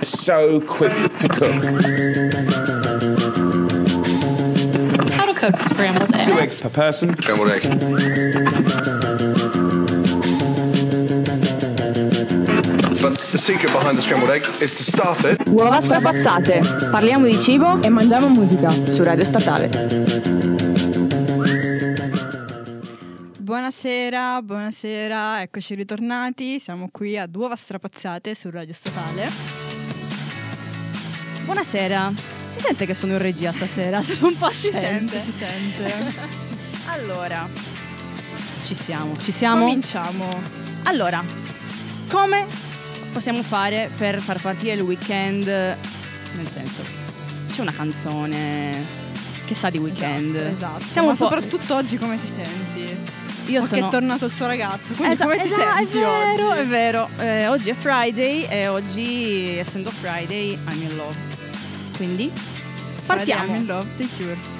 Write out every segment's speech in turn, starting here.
So quick to cook. How to cook scrambled eggs. Two eggs per person. Scrambled egg. But the secret behind the scrambled egg is to start it. Uova strapazzate. Parliamo di cibo e mangiamo musica su Radio Statale. Buonasera, buonasera, eccoci ritornati. Siamo qui ad Uova strapazzate su Radio Statale. Buonasera. Si sente che sono in regia stasera? Sono un po' Si assente. sente, si sente. Allora, ci siamo, ci siamo. Cominciamo. Allora, come possiamo fare per far partire il weekend? Nel senso, c'è una canzone che sa di weekend. Esatto. Siamo Ma soprattutto oggi come ti senti? Io Perché sono è tornato il tuo ragazzo, quindi Esa- come ti esa- senti è vero, oggi? è vero. Eh, oggi è Friday e oggi, essendo Friday, I'm in love. Quindi partiamo. I'm in love, The Cure.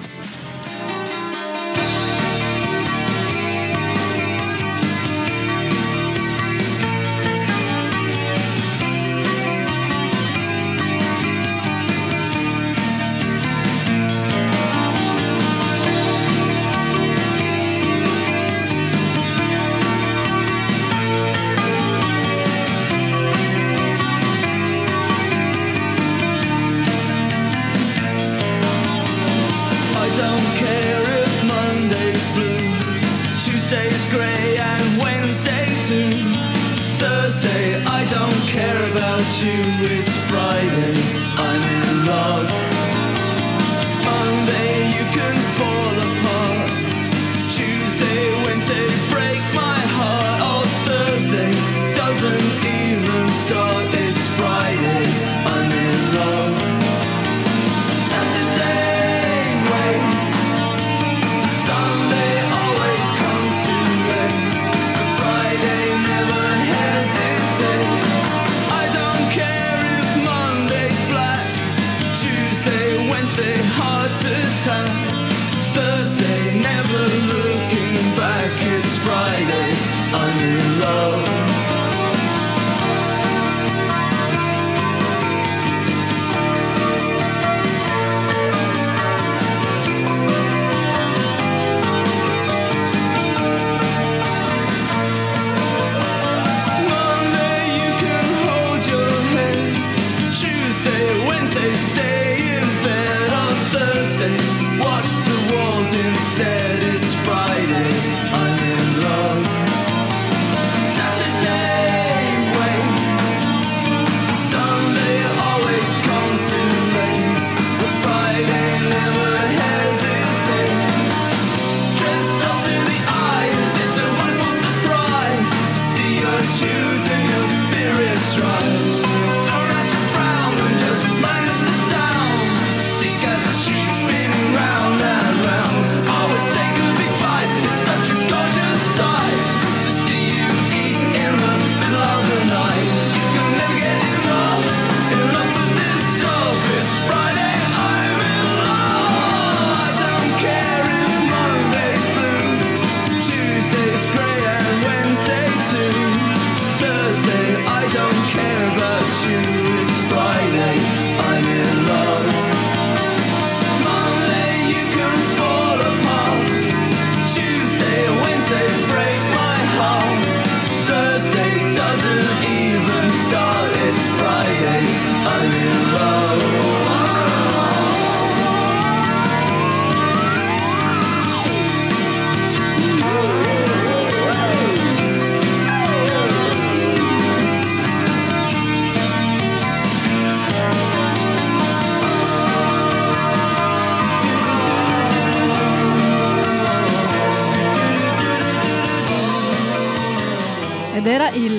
Instead.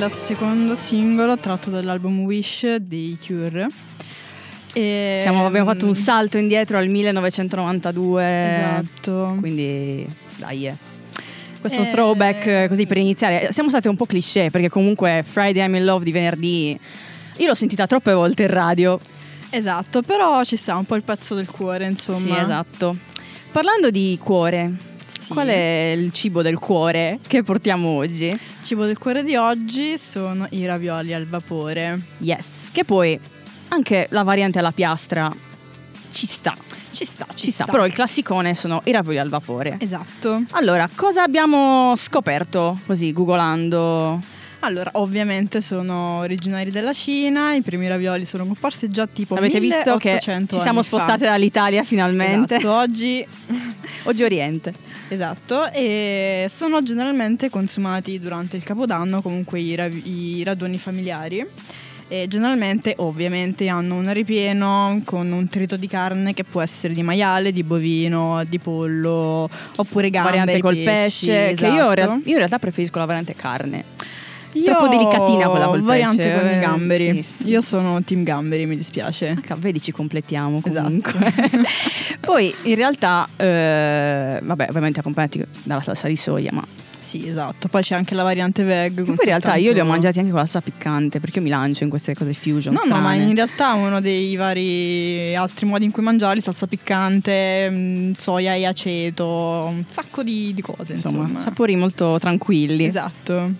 Il secondo singolo tratto dall'album Wish dei Cure. E, Siamo- abbiamo fatto un mm, salto indietro al 1992. Esatto. Quindi dai. eh. Questo Eh, throwback eh, così per iniziare. Siamo state un po' cliché perché comunque Friday I'm in Love di venerdì. Io l'ho sentita troppe volte in radio. Esatto, però ci sta un po' il pezzo del cuore, insomma. Sì, esatto. Parlando di cuore, Sì. qual è il cibo del cuore che portiamo oggi? Il cibo del cuore di oggi sono i ravioli al vapore. Yes, che poi anche la variante alla piastra ci sta, Ci sta, ci sta, però il classicone sono i ravioli al vapore. Esatto. Allora, cosa abbiamo scoperto così googolando? Allora, ovviamente sono originari della Cina, i primi ravioli sono comparsi già tipo Avete visto che 1800 ci siamo anni fa. spostate dall'Italia finalmente? Esatto, oggi Oggi Oriente. Esatto, e sono generalmente consumati durante il capodanno, comunque i, rav- i raduni familiari. E generalmente, ovviamente, hanno un ripieno con un trito di carne che può essere di maiale, di bovino, di pollo, oppure gamberi, variante col pesci, pesce, che io, esatto. io in realtà preferisco la variante carne. Io troppo delicatina quella col variante pesce, con i eh, gamberi. sì, sì. Io sono team gamberi, mi dispiace. Ecco, Vedi, ci completiamo Esatto. comunque. Poi in realtà, eh, vabbè, ovviamente accompagnati dalla salsa di soia, ma Sì, esatto. Poi c'è anche la variante veg. poi in realtà io li ho mangiati anche con la salsa piccante perché io mi lancio in queste cose fusion. No, no, ma strane. in realtà uno dei vari altri modi in cui mangiarli, salsa piccante, mh, soia e aceto, un sacco di, di cose, Insomma, insomma. sapori molto tranquilli. Esatto.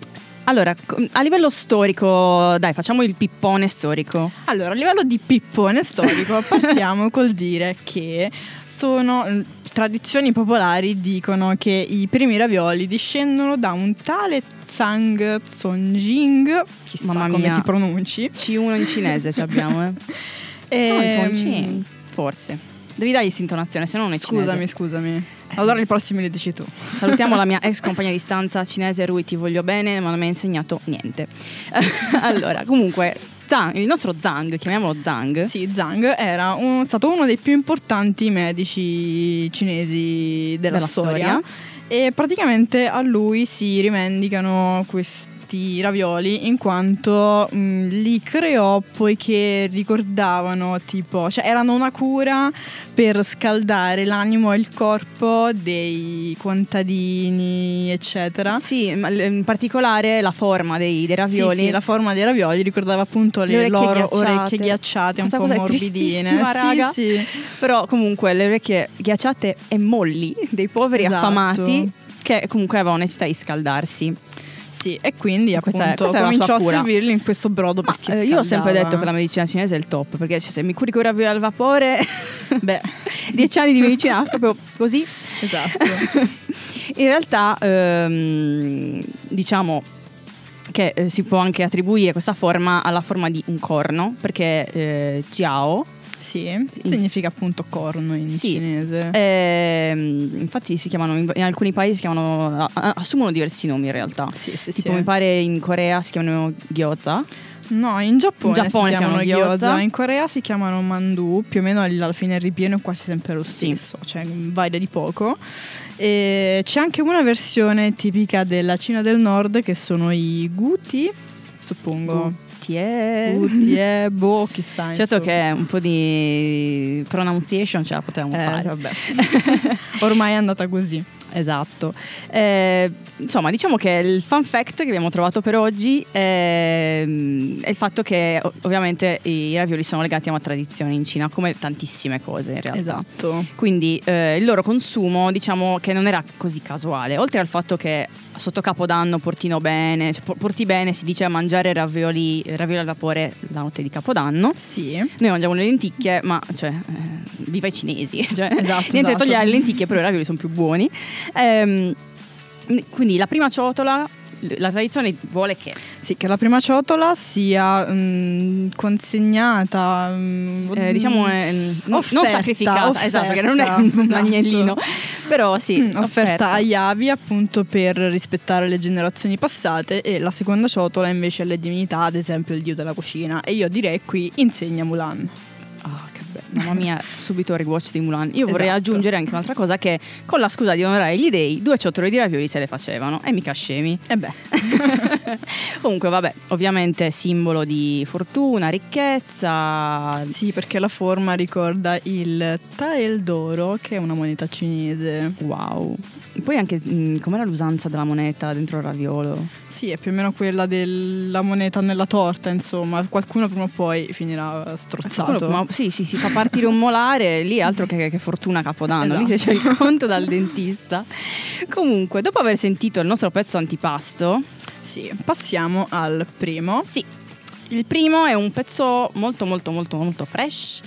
Allora, co- a livello storico, dai, facciamo il pippone storico. Allora, a livello di pippone storico, partiamo col dire che sono mh, tradizioni popolari dicono che i primi ravioli discendono da un tale Zhang Zonjing, chissà Mamma come mia. si pronunci. C1 in cinese ci abbiamo, eh. Ehm, Ehm, Forse. Devi dargli quest'intonazione, se no non è cinese. Scusami, scusami. Allora i prossimi li dici tu. Salutiamo la mia ex compagna di stanza cinese Rui, ti voglio bene, ma non mi ha insegnato niente. allora, comunque, Zhang, il nostro Zhang, chiamiamolo Zhang. Sì, Zhang era un- stato uno dei più importanti medici cinesi della, Della storia. e praticamente a lui si rivendicano questi ravioli in quanto mh, li creò poiché ricordavano tipo, cioè erano una cura per scaldare l'animo e il corpo dei contadini, eccetera. Sì, ma in particolare la forma dei, dei ravioli. Sì, sì, la forma dei ravioli ricordava appunto le, Le orecchie loro ghiacciate. orecchie ghiacciate, Questa un po' morbidine. tristissima, Sì, raga. sì. Però comunque le orecchie ghiacciate e molli dei poveri Esatto. affamati che comunque avevano necessità di scaldarsi. Sì, e quindi Questa appunto questa la cominciò a servirli in questo brodo Ma, perché eh, io ho sempre detto che la medicina cinese è il top, perché cioè, se mi curi con i al vapore, Beh, dieci anni di medicina proprio così. esatto. In realtà, ehm, diciamo che eh, si può anche attribuire questa forma alla forma di un corno, perché eh, Jiao, Sì, significa appunto corno in Sì. cinese. ehm, infatti si chiamano, in, alcuni paesi si chiamano, assumono diversi nomi in realtà. sì, sì, Tipo sì. mi pare in Corea si chiamano gyoza. No, in Giappone, In Giappone si chiamano gyoza. in Corea si chiamano mandu, più o meno alla fine il ripieno è quasi sempre lo Sì. stesso, cioè varia di poco. E c'è anche una versione tipica della Cina del Nord che sono i guti, suppongo. Tie. Guti, eh, boh, chissà. Certo insomma. che un po' di pronunciation ce la potevamo Eh, fare. vabbè. Ormai è andata così. Esatto. Eh, insomma, diciamo che il fun fact che abbiamo trovato per oggi è, è il fatto che ovviamente i ravioli sono legati a una tradizione in Cina, come tantissime cose in realtà. Esatto. Quindi eh, il loro consumo, diciamo che non era così casuale, oltre al fatto che sotto Capodanno portino bene, cioè, por- porti bene, si dice mangiare ravioli, ravioli al vapore la notte di Capodanno. Sì. Noi mangiamo le lenticchie, ma cioè, eh, viva i cinesi, cioè, Esatto, niente esatto. togliere le lenticchie, però i ravioli sono più buoni. Ehm, quindi la prima ciotola, la tradizione vuole che Sì, che la prima ciotola sia mm, consegnata, mm, eh, diciamo eh, n- non offerta, sacrificata, esatto, perché non è un offerta, esatto. agnellino, però sì, Mm, offerta agli avi appunto per rispettare le generazioni passate e la seconda ciotola invece alle divinità, ad esempio il dio della cucina. E io direi qui insegna Mulan. Mamma mia, subito rewatch di Mulan. Io vorrei Esatto. aggiungere anche un'altra cosa che con la scusa di onorare gli dei, due ciotole di ravioli se le facevano e mica scemi. E beh, Comunque, vabbè, ovviamente simbolo di fortuna, ricchezza. sì, perché la forma ricorda il Tael d'oro, che è una moneta cinese. Wow. Poi anche mh, com'era l'usanza della moneta dentro il raviolo? Sì, è più o meno quella della moneta nella torta, insomma. Qualcuno prima o poi finirà strozzato. Ma sì, sì, si fa partire un molare, lì altro che, che fortuna capodanno, lì Esatto. c'è il conto dal dentista. Comunque, dopo aver sentito il nostro pezzo antipasto, Sì, passiamo al primo. sì, Il primo è un pezzo molto molto molto molto fresh,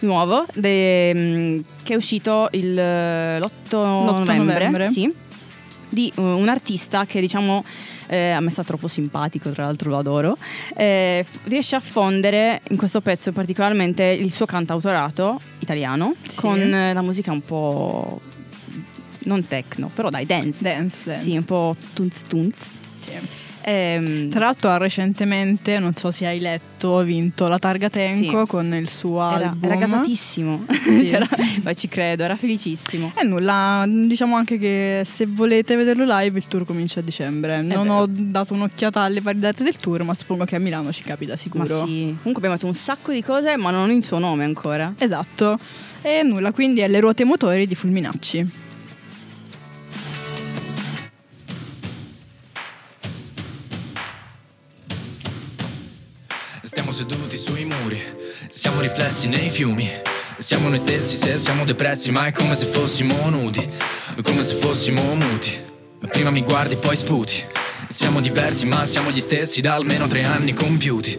nuovo, de- mh, che è uscito il, l'8, novembre, novembre. sì, di uh, un artista che diciamo eh, a me sta troppo simpatico, tra l'altro lo adoro, eh, riesce a fondere in questo pezzo particolarmente il suo cantautorato italiano Sì. con eh, la musica un po' non techno, però dai, dance. Dance, dance. Sì, un po' tunz tunz. Sì. Ehm, Tra l'altro ha recentemente, non so se hai letto, vinto la targa Tenco Sì. con il suo era, album. era gasatissimo, Sì. Poi ci credo, era felicissimo. E nulla, diciamo anche che se volete vederlo live il tour comincia a dicembre. Non vero. ho dato un'occhiata alle varie date del tour, ma suppongo che a Milano ci capita Ma sicuro. sì, comunque abbiamo fatto un sacco di cose, ma non il suo nome ancora. Esatto. E nulla, quindi è le ruote motori di Fulminacci. Muri, siamo riflessi nei fiumi. Siamo noi stessi se siamo depressi, ma è come se fossimo nudi, come se fossimo muti. Prima mi guardi, poi sputi. Siamo diversi, ma siamo gli stessi da almeno tre anni compiuti.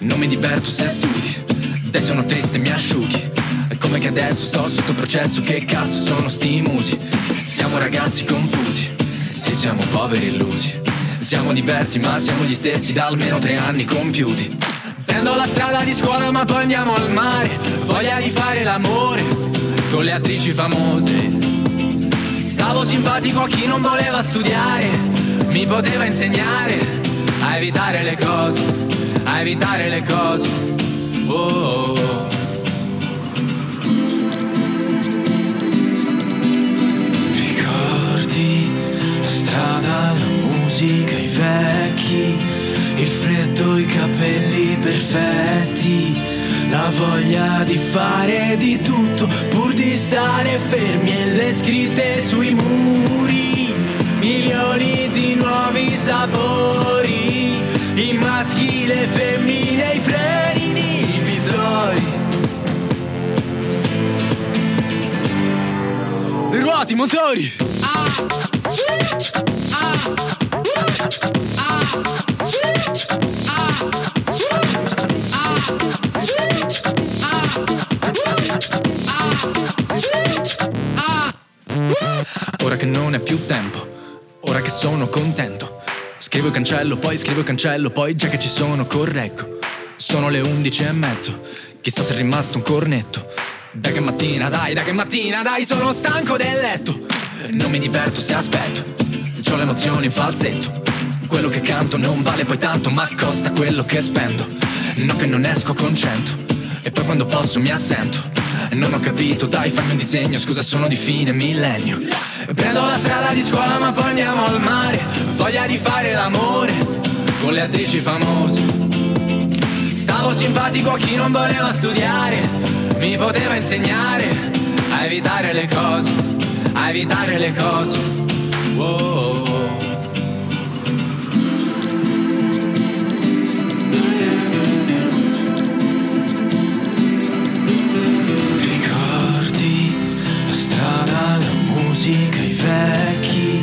Non mi diverto se studi, dai sono triste, mi asciughi. È come che adesso sto sotto processo, che cazzo sono sti musi? Siamo ragazzi confusi, sì siamo poveri illusi. Siamo diversi, ma siamo gli stessi da almeno tre anni compiuti. Prendo la strada di scuola, ma poi andiamo al mare. Voglia di fare l'amore con le attrici famose. Stavo simpatico a chi non voleva studiare, mi poteva insegnare a evitare le cose, a evitare le cose. Oh, oh, oh. Ricordi la strada, la musica, i vecchi, il freddo, i capelli perfetti, la voglia di fare di tutto pur di stare fermi e le scritte sui muri, milioni di nuovi sapori, i maschi, le femmine, i freni inibitori. Le ruote, i motori. Ora che non è più tempo, ora che sono contento. Scrivo e cancello, poi scrivo e cancello, poi già che ci sono correggo. Sono le undici e mezzo, chissà se è rimasto un cornetto. Da che mattina, dai, da che mattina, dai, sono stanco del letto. Non mi diverto se aspetto, ho le emozioni in falsetto. Quello che canto non vale poi tanto, ma costa quello che spendo. No che non esco con cento, e poi quando posso mi assento. Non ho capito, dai fammi un disegno, scusa sono di fine millennio. Prendo la strada di scuola ma poi andiamo al mare. Voglia di fare l'amore con le attrici famose. Stavo simpatico a chi non voleva studiare, mi poteva insegnare a evitare le cose, a evitare le cose. Wow. Musica, i vecchi,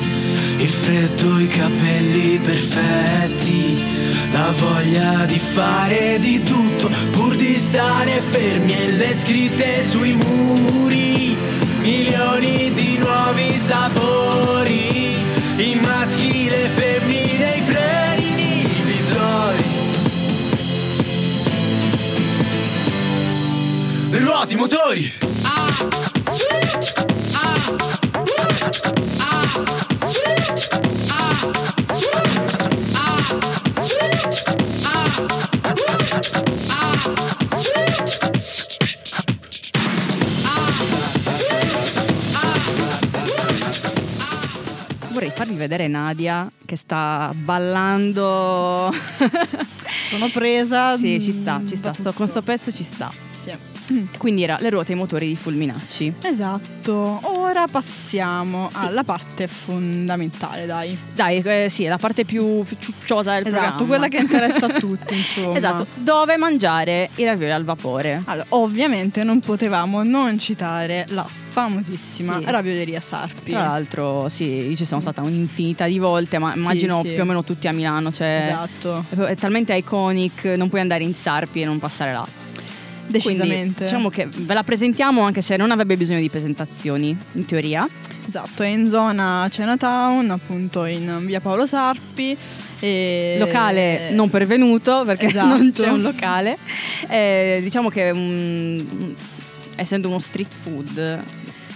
il freddo, i capelli perfetti, la voglia di fare di tutto pur di stare fermi e le scritte sui muri, milioni di nuovi sapori, i maschi, le femmine, i freni inibitori. Le ruote, i motori. Vorrei farvi vedere Nadia che sta ballando. Sono presa. sì, ci sta, ci sta. Sto- con sto pezzo ci sta. Sì. Quindi era le ruote e i motori di Fulminacci. Esatto. Ora passiamo Sì. alla parte fondamentale, dai. Dai, eh, sì, è la parte più, più ciucciosa del Esatto, programma. quella che interessa a tutti, insomma. Esatto, dove mangiare i ravioli al vapore. Allora, ovviamente non potevamo non citare la famosissima Sì. ravioleria Sarpi. Tra l'altro, sì, ci sono stata un'infinità di volte, ma Sì, immagino sì. più o meno tutti a Milano. Cioè, Esatto, è talmente iconic, non puoi andare in Sarpi e non passare là. Quindi, decisamente. diciamo che ve la presentiamo anche se non avrebbe bisogno di presentazioni, in teoria. Esatto, è in zona Chinatown, appunto in via Paolo Sarpi. E... Locale non pervenuto perché Esatto. non c'è un locale. Eh, diciamo che mm, essendo uno street food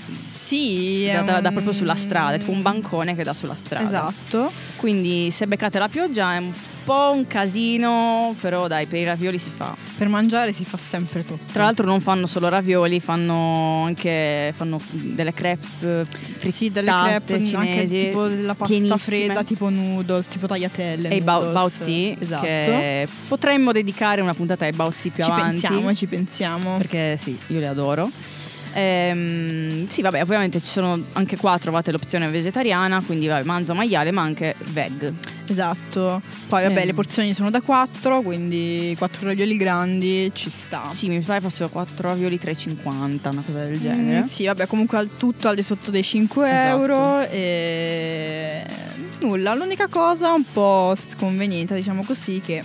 Sì, da, da- da proprio sulla strada, è tipo un bancone che dà sulla strada. Esatto. Quindi se beccate la pioggia è un po' un casino, però dai, per i ravioli si fa. Per mangiare si fa sempre tutto. Tra l'altro non fanno solo ravioli, fanno anche fanno delle crepe fritte sì, delle crepe anche cinesi, tipo la pasta pienissime. fredda, tipo noodle, tipo tagliatelle. e i bao- baozi, Esatto. che potremmo dedicare una puntata ai baozi più ci avanti. pensiamo, ci pensiamo. Perché sì, io li adoro. Ehm, sì, vabbè, ovviamente ci sono anche qua trovate l'opzione vegetariana, quindi vabbè, manzo maiale, ma anche veg. Esatto. Poi vabbè, Ehm. le porzioni sono da 4, quindi 4 ravioli grandi ci sta. Sì, mi pare fossero 4 ravioli 3,50, una cosa del genere. Mm, sì, vabbè, comunque al tutto al di sotto dei 5 Esatto. euro e nulla, l'unica cosa un po' sconveniente, diciamo così, che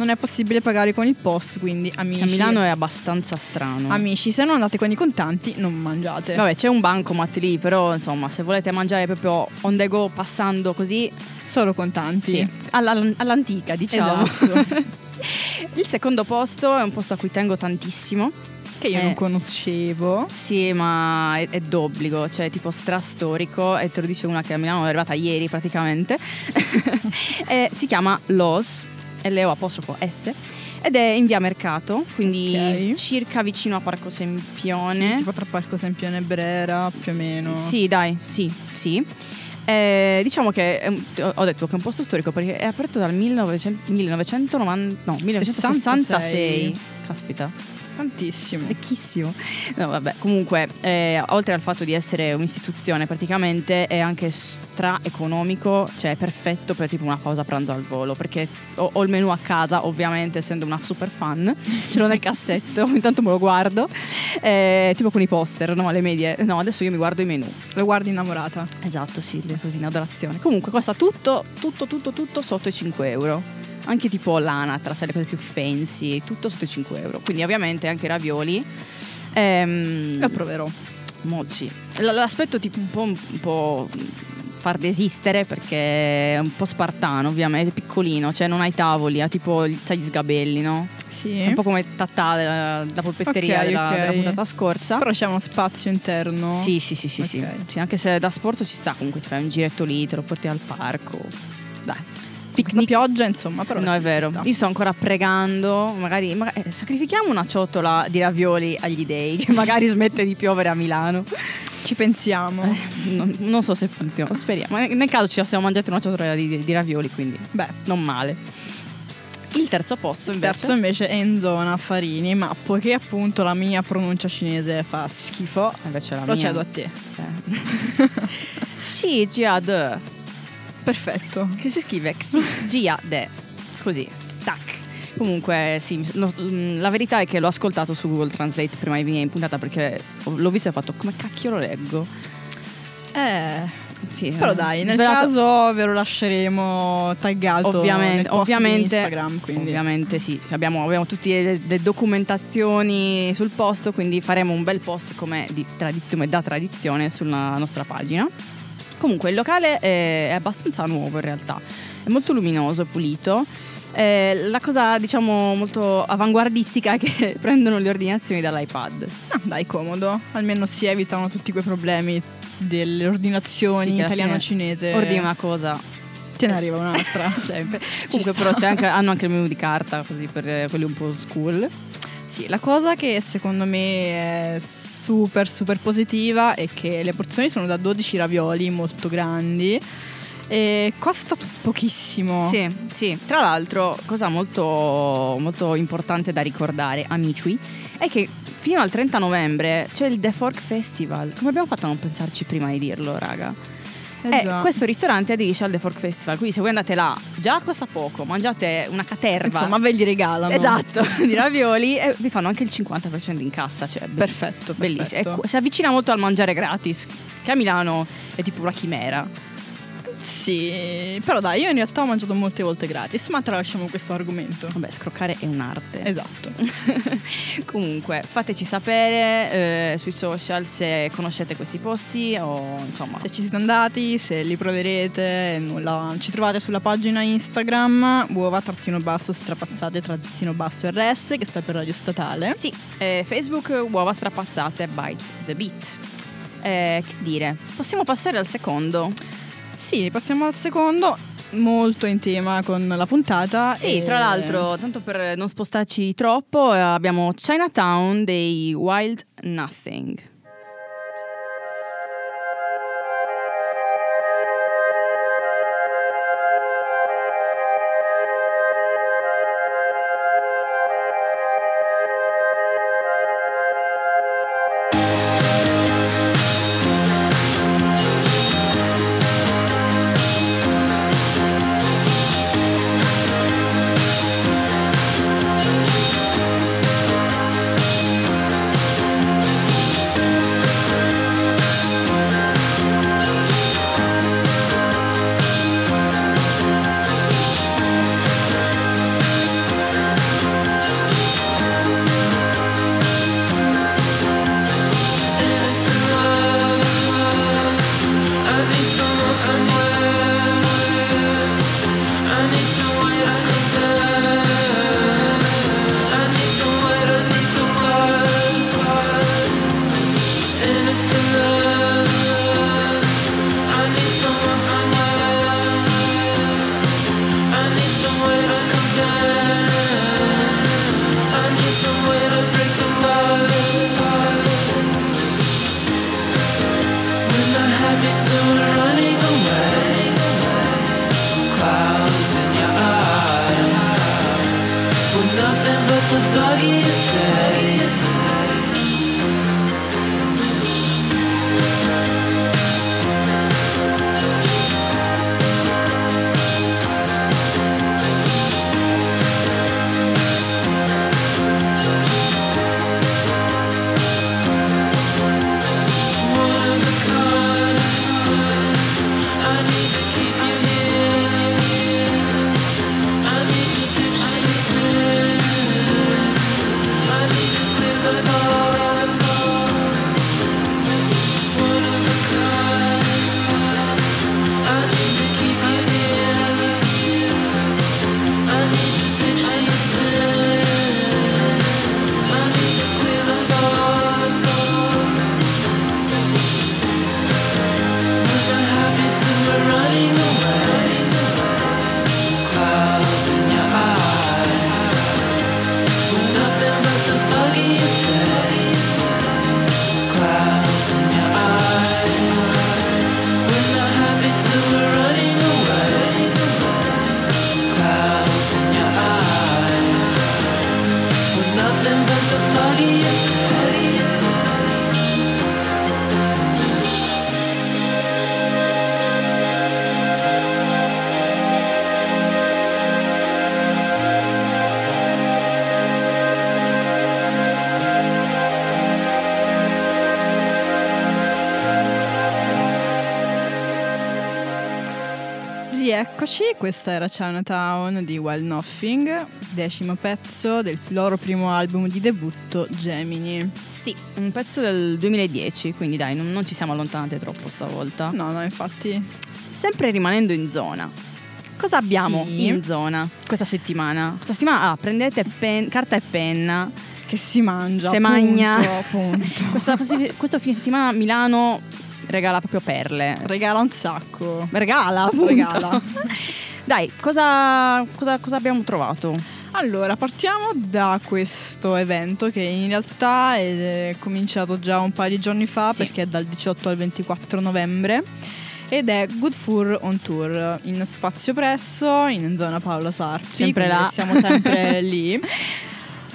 non è possibile pagare con il post, quindi amici A Milano è abbastanza strano. Amici, se non andate con i contanti non mangiate. Vabbè, c'è un bancomat lì, però insomma, se volete mangiare proprio on the go passando così, Solo contanti. sì, alla- all'antica, diciamo. Esatto. Il secondo posto è un posto a cui tengo tantissimo. Che io Eh. non conoscevo. Sì, ma è, è d'obbligo, cioè tipo strastorico e te lo dice una che a Milano è arrivata ieri praticamente. Eh, si chiama Los, L-O apostrofo S, ed è in via Mercato, quindi Ok. circa vicino a Parco Sì, Sempione. tipo tra Parco Sempione e Brera, più o meno. Sì, dai, sì, sì. Eh, diciamo che è un- ho detto che è un posto storico perché è aperto dal 1900 1990 no, 1966. Caspita, Tantissimo. vecchissimo. No, vabbè, comunque, eh, oltre al fatto di essere un'istituzione, praticamente è anche stra economico, cioè è perfetto per tipo una pausa pranzo al volo, perché ho, ho il menù a casa, ovviamente, essendo una super fan, ce l'ho nel cassetto, intanto me lo guardo, eh, tipo con i poster, no, le medie. No, adesso io mi guardo i menù. Lo guardi innamorata. Esatto, sì, così in adorazione. Comunque costa tutto, tutto, tutto, tutto sotto i 5 euro. Anche tipo l'anatra, sai, le cose più fancy, tutto sotto i 5 euro. Quindi ovviamente anche i ravioli. Ehm, Lo proverò. mo- sì. L- L'aspetto tipo un po', un po' far desistere perché è un po' spartano ovviamente, è piccolino, cioè non hai tavoli, ha tipo sai, gli sgabelli, no? Sì. È un po' come Tatà della, della polpetteria Ok, della, ok. della puntata scorsa. Però c'è uno spazio interno. Sì, sì, sì, sì, sì. Ok. Sì, anche se da sport ci sta, comunque ti fai un giretto lì, te lo porti al parco. Dai. Questa pioggia, insomma, però no, è vero. Io sto ancora pregando, magari, magari- eh, sacrifichiamo una ciotola di ravioli agli dei, che magari smette di piovere a Milano. Ci pensiamo. Eh, non, non so se funziona, speriamo. Ma nel caso ci siamo mangiati una ciotola di, di- di ravioli, quindi Beh, non male. Il terzo posto il invece. terzo invece è in zona Farini, ma poiché appunto la mia pronuncia cinese fa schifo, invece la lo mia. cedo a te. Eh. Xi Jia De. Perfetto. Che si scrive Xi Jia De. Così. Tac. Comunque, sì, lo- mm, la verità è che l'ho ascoltato su Google Translate prima di venire in puntata perché ho- l'ho visto e ho fatto come cacchio lo leggo. Eh, Sì, però eh, dai, nel svelato- caso ve lo lasceremo taggato ovviamente, ovviamente, Instagram, quindi ovviamente sì, abbiamo, abbiamo tutte le, le documentazioni sul post, quindi faremo un bel post come di tradi- come da tradizione sulla nostra pagina. Comunque il locale è, è abbastanza nuovo in realtà, è molto luminoso, pulito. Eh, la cosa diciamo molto avanguardistica è che prendono le ordinazioni dall'iPad. Ah, dai, comodo. Almeno si evitano tutti quei problemi delle ordinazioni Sì, italiano-cinese. Ordini una cosa, Te ne arriva un'altra. sempre. Comunque però c'è anche- hanno anche il menu di carta, così per eh, quelli un po' school. Sì, la cosa che secondo me è super super positiva è che le porzioni sono da 12 ravioli molto grandi e costa pochissimo. Sì, sì. Tra l'altro, cosa molto, molto importante da ricordare, amici, è che fino al 30 novembre c'è il The Fork Festival. Come abbiamo fatto a non pensarci prima di dirlo, raga? Eh Eh, questo ristorante aderisce al The Fork Festival, quindi se voi andate là, già costa poco, mangiate una caterva. Insomma, ve li regalano. Esatto, di ravioli e vi fanno anche il 50% in cassa, cioè be- Perfetto, bellissimo. perfetto. Ecco, si avvicina molto al mangiare gratis, che a Milano è tipo una chimera. Sì, però dai, io in realtà ho mangiato molte volte gratis, ma tralasciamo questo argomento. Vabbè, scroccare è un'arte. Esatto. Comunque, fateci sapere eh, sui social se conoscete questi posti o insomma. Se ci siete andati, se li proverete, nulla. Ci trovate sulla pagina Instagram uova trattino basso strapazzate trattino basso RS che sta per radio statale. Sì, eh, Facebook uova strapazzate Bite the Beat. Eh, che dire, possiamo passare al secondo. Sì, passiamo al secondo, molto in tema con la puntata. Sì, e- tra l'altro, tanto per non spostarci troppo, abbiamo Chinatown dei Wild Nothing. Questa era Chinatown di Wild Nothing, decimo pezzo del loro primo album di debutto Gemini. Sì, un pezzo del 2010, quindi dai, non, non ci siamo allontanate troppo stavolta. No, no, infatti Sempre rimanendo in zona. Cosa abbiamo Sì. in zona questa settimana? Questa settimana ah, prendete pen- carta e penna. che si mangia. Se punto, magna. punto. Questa- questo fine settimana Milano regala proprio perle. Regala un sacco. Regala, appunto. Regala. Dai, cosa, cosa- cosa abbiamo trovato? Allora, partiamo da questo evento che in realtà è cominciato già un paio di giorni fa Sì. perché è dal 18 al 24 novembre ed è Good Fur on Tour in Spazio Presso, in zona Paolo Sarpi. Sempre là. Siamo sempre lì.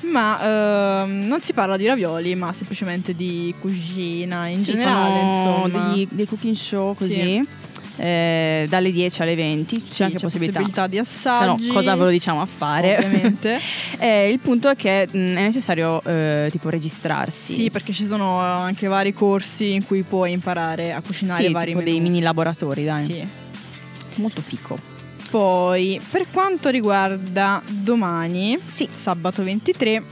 Ma ehm, non si parla di ravioli, ma semplicemente di cucina in Sì, generale, insomma. Degli, dei cooking show così. Sì. Eh, dalle 10 alle 20, c'è Sì, anche c'è possibilità. possibilità di Se no, assaggi. cosa ve lo diciamo a fare? Ovviamente. Eh, il punto è che mh, è necessario eh, tipo registrarsi. Sì, perché ci sono anche vari corsi in cui puoi imparare a cucinare Sì, vari tipo menù. dei mini laboratori, dai. Sì. Molto fico. Poi, per quanto riguarda domani, Sì. sabato 23,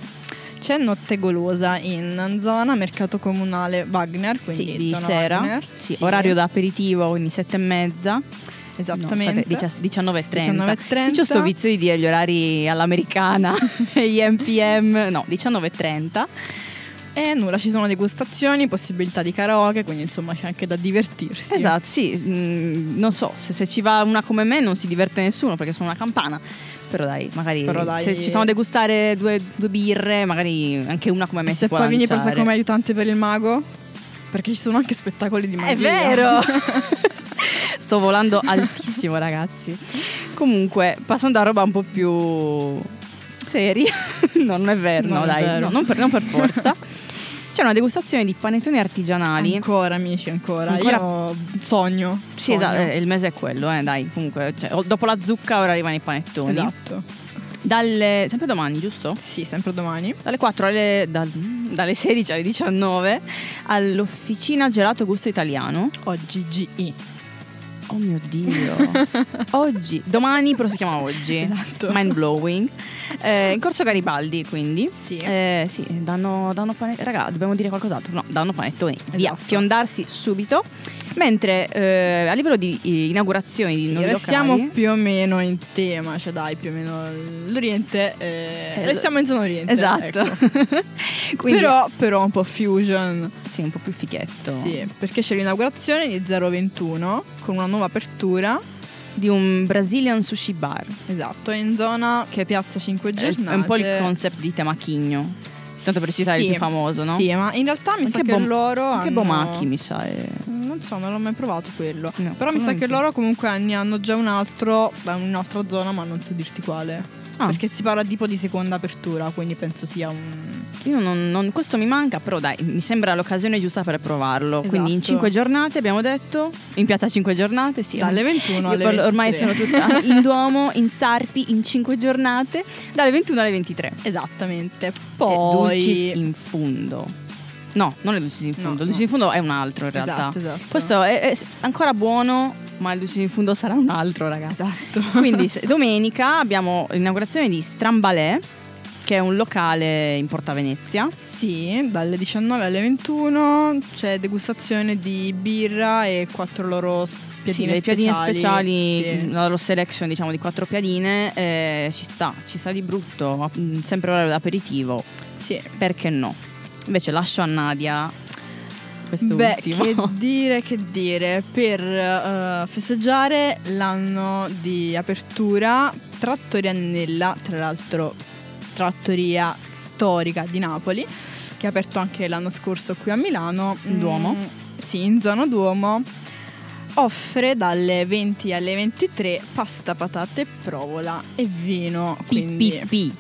c'è Notte Golosa in zona Mercato Comunale Wagner, quindi Sì, di sera. Wagner. Sì, orario da aperitivo, quindi sette e mezza. Esattamente. No, aspetta, 19.30. 19.30. Io ho sto vizio di dire gli orari all'americana, gli NPM, no, 19.30. E nulla, ci sono degustazioni, possibilità di karaoke, quindi insomma c'è anche da divertirsi. Esatto, sì, mm, non so, se, se ci va una come me non si diverte nessuno perché sono una campana. Però dai, magari Però dai. se ci fanno degustare due, due birre, magari anche una come me E se poi vieni presa lanciare. come aiutante per il mago? Perché ci sono anche spettacoli di magia. È vero! Sto volando altissimo, ragazzi. Comunque, passando a roba un po' più seria, no, non è vero, Non no, è dai, vero. no, non, per, non per forza. C'è una degustazione di panettoni artigianali. Ancora amici, ancora. Ancora- Io sogno. Sì, sogno. esatto, il mese è quello, eh, dai. Comunque, cioè, dopo la zucca ora arrivano i panettoni. Esatto. Dalle, sempre domani, giusto? Sì, sempre domani. Dalle 4 alle, dal- dalle 16 alle 19 all'officina Gelato Gusto Italiano. Oggi GI. Oh mio Dio. oggi, domani, però si chiama oggi. Esatto. Mind blowing. Eh, in corso Garibaldi, quindi. Sì. Eh, sì, danno, danno panettoni. Raga, dobbiamo dire qualcos'altro. No, danno panettoni. Via, Esatto. fiondarsi subito. Mentre eh, a livello di eh, inaugurazioni di Sì, nuovi restiamo locali, più o meno in tema, cioè dai, più o meno l'Oriente. eh, Eh, restiamo in zona Oriente. Esatto. ecco. Quindi, Però, però un po' fusion. sì, un po' più fichetto. Sì, perché c'è l'inaugurazione di 021 con una nuova apertura. Di un Brazilian sushi bar. Esatto, in zona che è Piazza 5 È, Giornate. è un po' il concept di Temachigno. Tanto per citare Sì, il più famoso, no? Sì, ma in realtà mi Anche sa che Bom- loro Anche hanno... Bomacchi, mi sa. è- Non so, non l'ho mai provato quello. No, Però mi sa che loro comunque ne hanno già un altro, da un'altra zona, ma non so dirti quale. Ah. Perché si parla tipo di seconda apertura, quindi penso sia un... Io non, non- questo mi manca, però dai, mi sembra l'occasione giusta per provarlo. Esatto. Quindi in 5 giornate abbiamo detto, in piazza 5 giornate, sì. Dalle 21 Io alle parlo- ormai 23. sono tutta in Duomo, in Sarpi, in 5 giornate, dalle 21 alle 23. Esattamente. Poi Poi... In fundo. No, non è Dulcis in No, fundo, il no. In fundo è un altro in realtà. Esatto, esatto. Questo è, è ancora buono, ma il Dulcis in fundo sarà un altro, ragazzi. Esatto. Quindi domenica abbiamo l'inaugurazione di Strambalè, che è un locale in Porta Venezia. Sì, dalle 19 alle 21 c'è degustazione di birra e quattro loro piadine sì, le piadine speciali. speciali, Sì. la loro selection diciamo di quattro piadine, eh, ci sta, ci sta di brutto, mm, sempre orario d'aperitivo, Sì. perché no? Invece lascio a Nadia questo Beh, ultimo. che dire, che dire, per eh, festeggiare l'anno di apertura Trattoria Nella, tra l'altro trattoria storica di Napoli, che ha aperto anche l'anno scorso qui a Milano. In Duomo? Mm, sì, in zona Duomo. Offre dalle 20 alle 23 pasta, patate provola e vino. Quindi, PPP,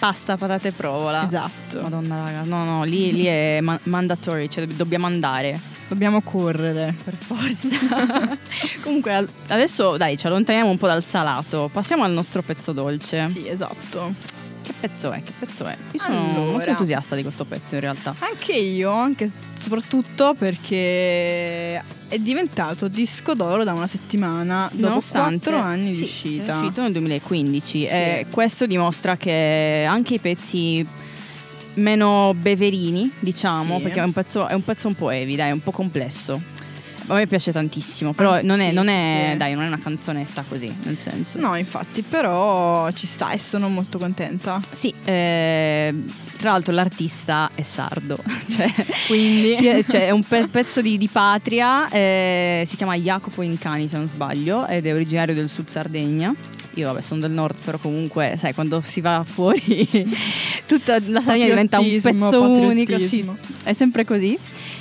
pasta, patate e provola. Esatto. Madonna raga, no no, lì, lì è ma- mandatory, cioè dobb- dobbiamo andare. Dobbiamo correre. Per forza. Comunque adesso dai, ci allontaniamo un po' dal salato, passiamo al nostro pezzo dolce. Sì, esatto. Che pezzo è? Che pezzo è? Io sono Allora. molto entusiasta di questo pezzo in realtà. Anche io, anche soprattutto perché è diventato disco d'oro da una settimana dopo Nonostante- quattro anni sì, di uscita. È uscito nel 2015 Sì. e questo dimostra che anche i pezzi meno beverini, diciamo, Sì. perché è un, pezzo, è un pezzo un po' heavy, dai, è un po' complesso. A me piace tantissimo, però Ah, non, è, sì, non sì, è- sì. dai, non è una canzonetta così, nel senso. No, infatti, però ci sta e sono molto contenta. Sì, eh, tra l'altro l'artista è sardo, cioè, Quindi cioè, è un pe- pezzo di, di patria, eh, si chiama Jacopo Incani se non sbaglio, ed è originario del sud Sardegna. Io vabbè sono del nord, però comunque sai quando si va fuori tutta la Sardegna diventa un pezzo unico, sì, è sempre così.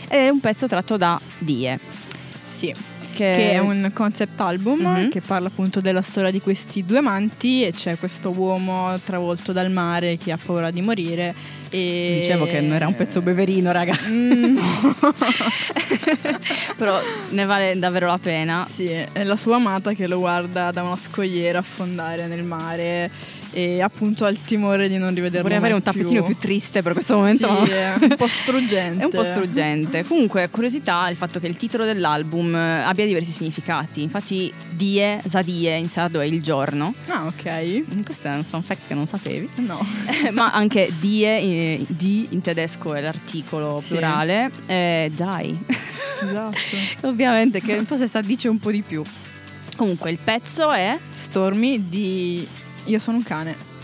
Ed è un pezzo tratto da Die, sì. Che, che è un concept album Mhm. che parla appunto della storia di questi due amanti e c'è questo uomo travolto dal mare che ha paura di morire e Dicevo che non era un pezzo beverino, raga. Mm, no. Però ne vale davvero la pena. sì, è la sua amata che lo guarda da una scogliera affondare nel mare e appunto ha il timore di non rivederlo Vorrei avere un tappetino più triste per questo momento. Sì, è un po' struggente. È un po' struggente. Comunque, curiosità il fatto che il titolo dell'album eh, abbia diversi significati. Infatti, Die, Zadie in sardo è il giorno. Ah, ok. Questo è un fun fact che non sapevi. No. Ma anche Die, eh, die in tedesco è l'articolo Sì. plurale. Eh, dai. Esatto. Ovviamente, che forse sta dice un po' di più. Comunque, il pezzo è. Stormy di Io sono un cane.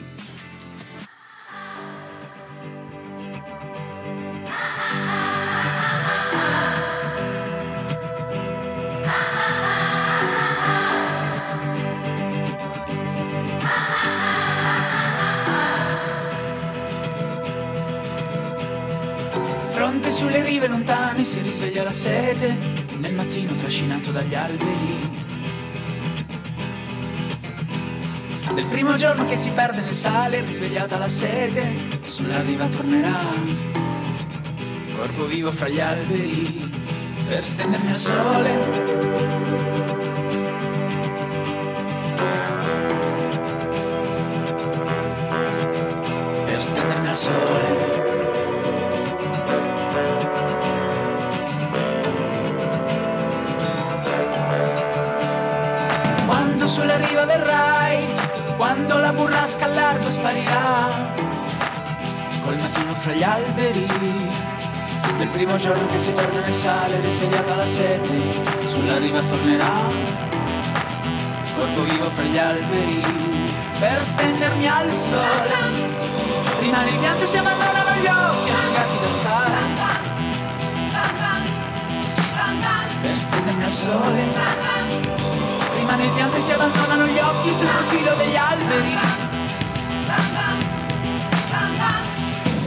Sulle rive lontane si risveglia la sete, nel mattino trascinato dagli alberi. Del primo giorno che si perde nel sale, risvegliata la sete, sulla riva tornerà. Corpo vivo fra gli alberi, per stendermi al sole. Per stendermi al sole. Quando sulla riva verrai, quando la burrasca al largo sparirà, col mattino fra gli alberi, del primo giorno che si perde nel sale, risvegliata la sete, sulla riva tornerà, corpo vivo fra gli alberi, per stendermi al sole, rimane il pianto si abbandonano gli occhi asciugati dal sale, per stendermi al sole. Rimane il pianto e si abbandonano gli occhi sul profilo degli alberi.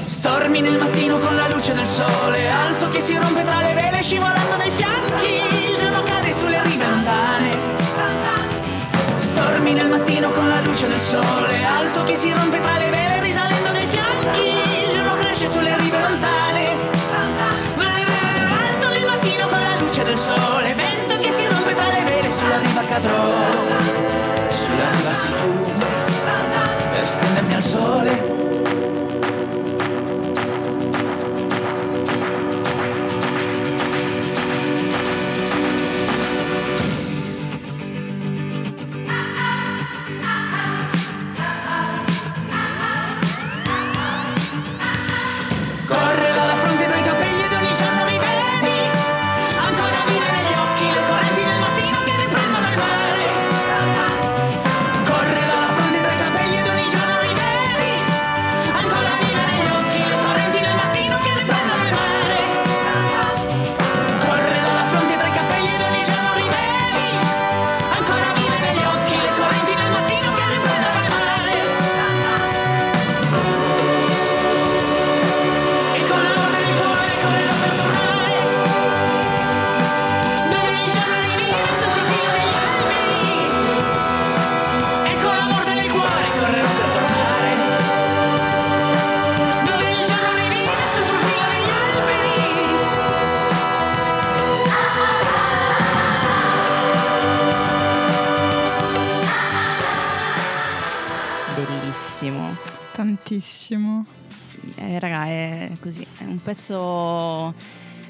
Stormi nel mattino con la luce del sole, alto che si rompe tra le vele scivolando dai fianchi. Il giorno cade sulle rive lontane. Stormi nel mattino con la luce del sole, alto che si rompe tra le vele risalendo dai fianchi. Il giorno cresce sulle rive lontane. Alto nel mattino con la luce del sole, cadrò, sulla riva sei tu, per stendermi al sole.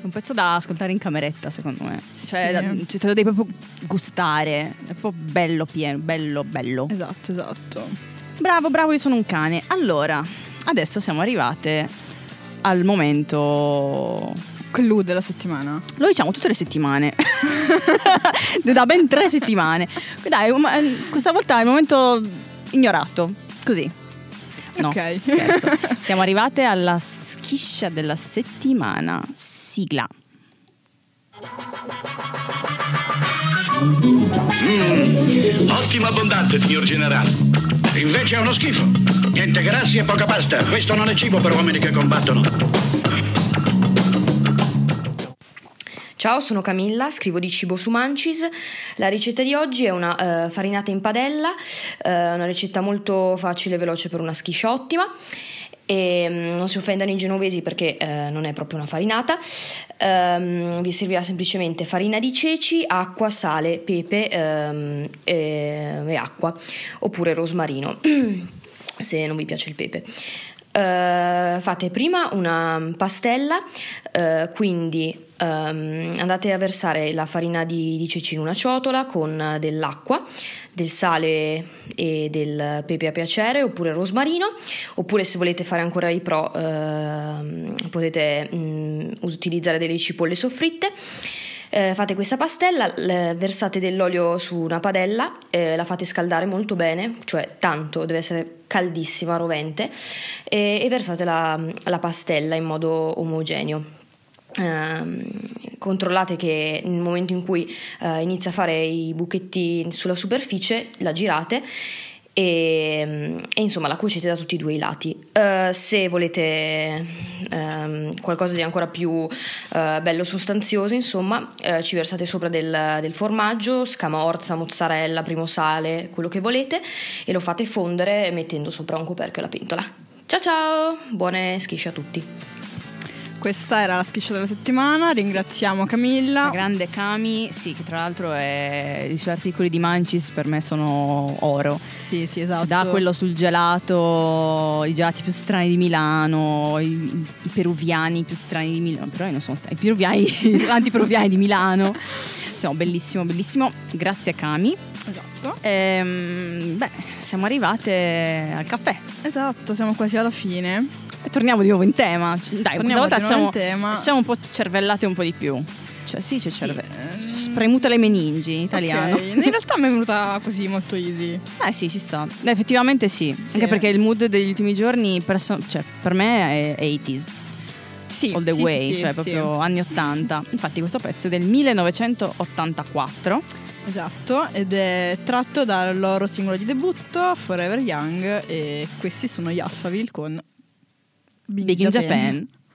Un pezzo da ascoltare in cameretta, secondo me. Cioè, da- cioè, te lo devi proprio gustare. È proprio bello pieno, bello, bello. Esatto, esatto. Bravo, bravo, io sono un cane. Allora, adesso siamo arrivate al momento. Clou della settimana. Lo diciamo tutte le settimane. da ben tre settimane. Dai, eh, questa volta è il momento ignorato. Così. No, Ok. scherzo. Siamo arrivate alla schiscia della settimana. Sigla. Ottimo abbondante, signor generale. Invece è uno schifo. Niente grassi e poca pasta. Questo non è cibo per uomini che combattono. Ciao, sono Camilla, scrivo di cibo su Mancis. La ricetta di oggi è una eh, farinata in padella, eh, una ricetta molto facile e veloce per una schiscia ottima. E mm, non si offendano i genovesi perché eh, non è proprio una farinata. Ehm, vi servirà semplicemente farina di ceci, acqua, sale, pepe ehm, e, e acqua, oppure rosmarino, se non vi piace il pepe. Eh, fate prima una pastella, eh, quindi ehm, andate a versare la farina di, di ceci in una ciotola con dell'acqua, del sale e del pepe a piacere oppure rosmarino, oppure se volete fare ancora i pro ehm, potete mm, utilizzare delle cipolle soffritte. Eh, fate questa pastella, l- versate dell'olio su una padella, eh, la fate scaldare molto bene, cioè tanto, deve essere caldissima, rovente, e, e versate la, la pastella in modo omogeneo. Ehm, controllate che nel momento in cui eh, inizia a fare i buchetti sulla superficie la girate e, e, insomma la cuocete da tutti e due i lati. Eh, se volete ehm, qualcosa di ancora più eh, bello sostanzioso, insomma, eh, ci versate sopra del, del formaggio, scamorza, mozzarella, primo sale, quello che volete e lo fate fondere mettendo sopra un coperchio alla pentola. Ciao ciao, buone schisce a tutti. Questa era la schiscia della settimana, ringraziamo Camilla. La grande Cami, sì, che tra l'altro è, i suoi articoli di Mancis per me sono oro. Sì, sì, esatto. Ci dà quello sul gelato, i gelati più strani di Milano, i, i peruviani più strani di Milano, però io non sono strani, i peruviani, gli antiperuviani di Milano. Insomma, bellissimo, bellissimo. Grazie a Cami. Esatto. Ehm, beh, siamo arrivate al caffè. Esatto, siamo quasi alla fine. E torniamo di nuovo in tema. Dai, Torniamo questa volta siamo, tema. siamo un po' cervellate un po' di più. Cioè, sì, c'è Sì. cervello. Spremuta le meningi in italiano. Ok, In realtà mi è venuta così molto easy. Eh sì, ci sta. Eh, Effettivamente sì. Anche perché il mood degli ultimi giorni perso- cioè, per me è 80s. Sì, All the sì, way, sì, sì, cioè sì. proprio anni 80. Infatti questo pezzo è del 1984. Esatto, ed è tratto dal loro singolo di debutto, Forever Young, e questi sono gli Alphaville con Big, Big in Japan. Forever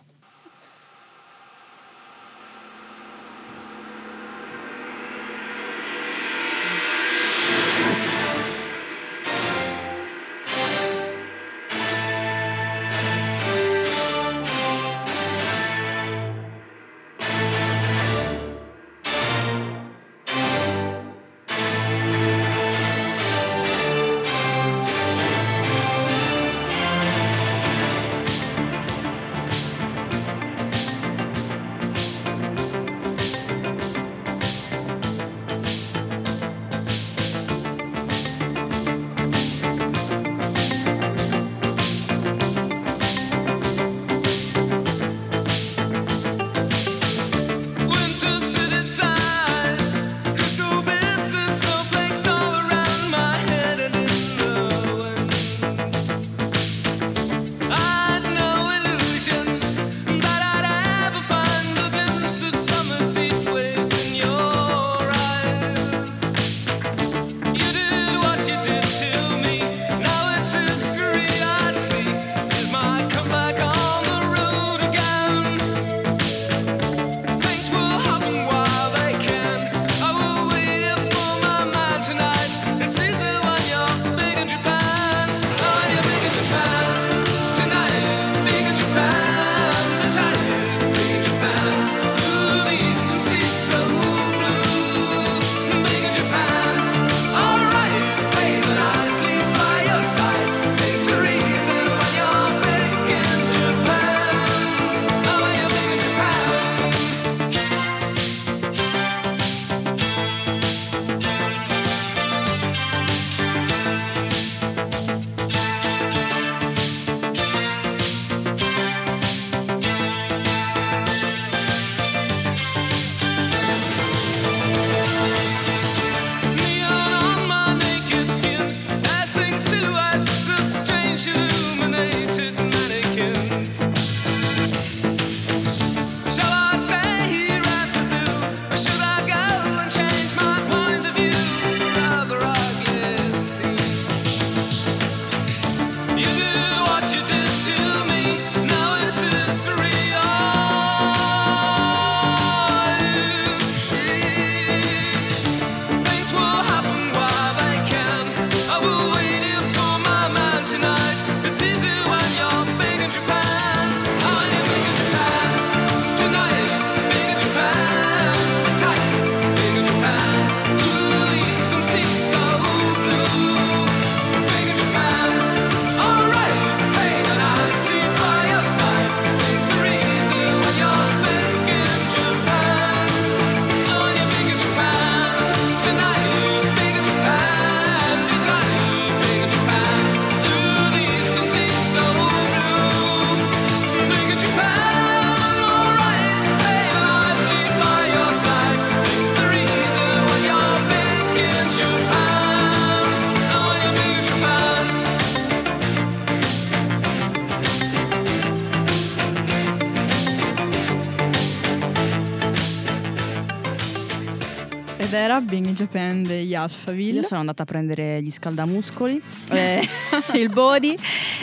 Alphaville. Io sono andata a prendere gli scaldamuscoli, eh, il body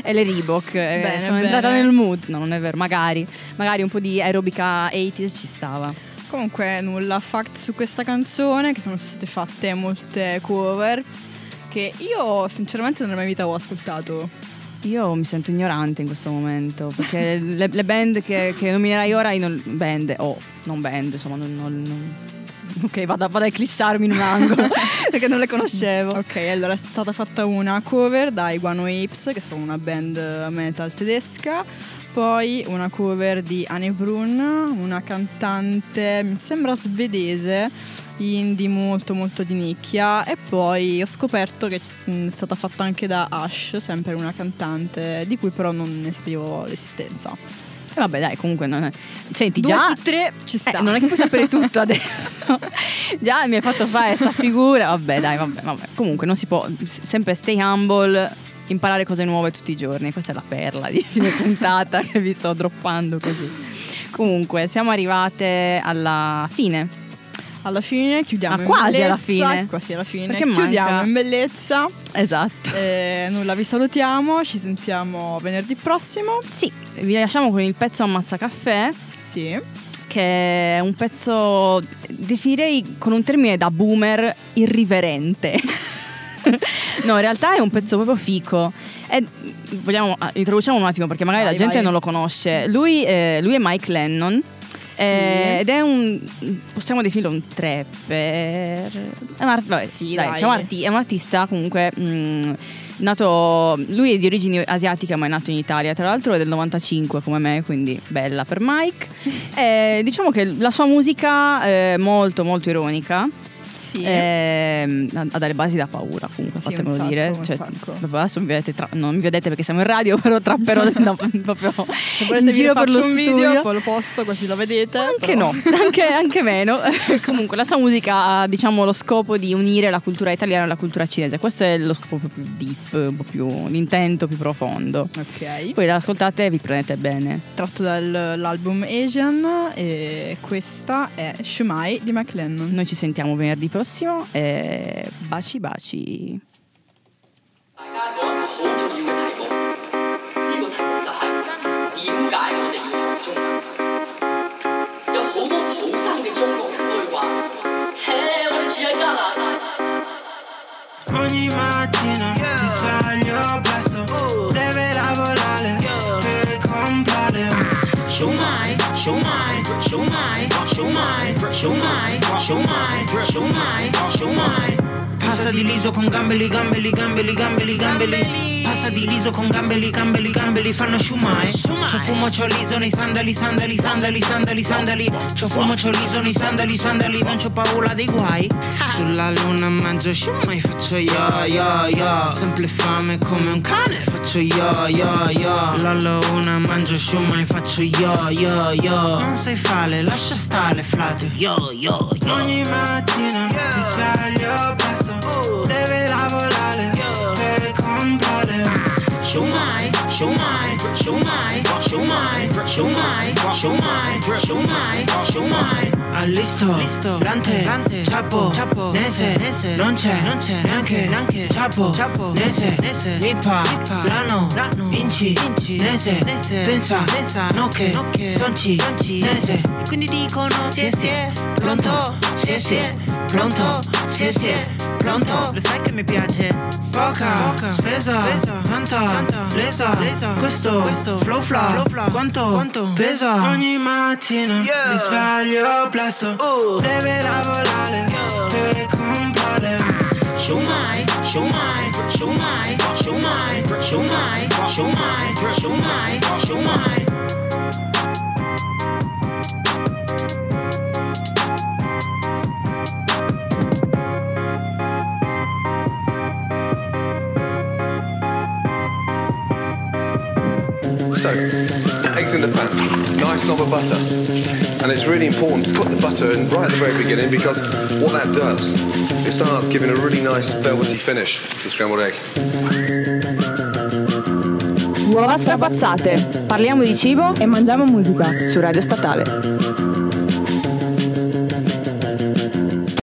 e le Reebok. Eh, Bene, sono bene. entrata nel mood. No, non è vero, magari. Magari un po' di aerobica 80s ci stava. Comunque nulla, fact su questa canzone che sono state fatte molte cover che io sinceramente nella mia vita ho ascoltato. Io mi sento ignorante in questo momento perché le, le band che, che nominerai ora, io non, band, o non band, insomma, non, non- non- ok, vado, a- vado a eclissarmi in un angolo perché non le conoscevo. Ok, allora è stata fatta una cover dai Guano Apes, che sono una band metal tedesca, poi una cover di Anne Brun, una cantante, mi sembra svedese, indie molto molto di nicchia e poi ho scoperto che è stata fatta anche da Ash, sempre una cantante di cui però non ne sapevo l'esistenza. Vabbè, dai, comunque, non è- senti, Due già tre ci sta. Eh, non è che puoi sapere tutto adesso. Già mi hai fatto fare sta figura. Vabbè, dai, vabbè, vabbè. Comunque non si può sempre stay humble, imparare cose nuove tutti i giorni. Questa è la perla di fine puntata che vi sto droppando così. Comunque, siamo arrivate alla fine. Alla fine chiudiamo Ah, quasi alla bellezza, fine. Quasi alla fine. Perché chiudiamo manca- in bellezza. Esatto. Eh, nulla, vi salutiamo, ci sentiamo venerdì prossimo. Sì, vi lasciamo con il pezzo Ammazza Caffè. Sì. Che è un pezzo, definirei con un termine da boomer, irriverente. no, in realtà è un pezzo proprio fico. È- vogliamo, ah, introduciamo un attimo perché magari Vai, la gente vai. non lo conosce. Lui, eh, lui è Mike Lennon. eh, ed è un possiamo definirlo un trapper è un, art- vabbè, Sì, dai, dai. diciamo arti- è un artista comunque mh, nato lui è di origini asiatiche ma è nato in Italia. Tra l'altro è del 95 come me quindi bella per Mike. Eh, diciamo che la sua musica è molto molto ironica Sì. ha ha delle basi da paura comunque Sì, fatemelo sacco, dire Cioè, adesso mi vedete tra- non mi vedete perché siamo in radio però trapperò no, proprio Se in giro per lo un studio video, poi lo posto così lo vedete. anche però- no, anche, anche meno. Comunque la sua musica ha diciamo, lo scopo di unire la cultura italiana e la cultura cinese. Questo è lo scopo più deep, un po' più l'intento più profondo. Ok. Poi l'ascoltate e vi prendete bene. Tratto dall'album Asian e questa è Shumai di McLennan. Noi ci sentiamo venerdì prossimo e baci baci. 大家讲一个好重要嘅题目，呢、个题目就系点解我哋要学中文？有好多土生嘅中国人都会话：，切，我哋住喺加拿大。 Shumai, shumai, shumai, shumai, shumai, shumai. Passa di liso con gambeli, gambeli, gambeli, gambeli, gambeli. Passa di liso con gambeli, gambeli, gambeli, fanno shumai. C'ho fumo, c'ho liso nei sandali, sandali, sandali, sandali, sandali. C'ho fumo, c'ho liso nei sandali, sandali, non c'ho paura dei guai. Sulla luna mangio shumai, faccio yo, yo, yo. Sempre fame come un cane, faccio yo, yo, yo. La luna mangio shumai, faccio yo, yo, yo. Non sei fale, lascia stare, frate. Yo, yo, yo. Ogni mattina mi sveglio presto, deve lavorare per comprare. Shumai, shumai, shumai, shumai, shumai, shumai, shumai, shumai. Allisto, lante, ciappo, nese, non c'è, neanche, ciappo, nese, nippa, lano, inci, nese, pensa, nocche, sonci, nese. E quindi dicono, sì, sì, pronto, sì, sì, pronto, sì, sì, pronto. Lo sai che mi piace? Poca, spesa, tanta, lesa, questo, flow flow, quanto, pesa? Ogni mattina mi sveglio presto, deve lavorare per comprare. Shumai, shumai, shumai, shumai, shumai, shumai, shumai, shumai. So, eggs in the pan, nice knob of butter. And it's really important to put the butter in right at the very beginning because what that does, it starts giving a really nice velvety finish to scrambled egg. Uova strapazzate. Parliamo di cibo e mangiamo musica su Radio Statale.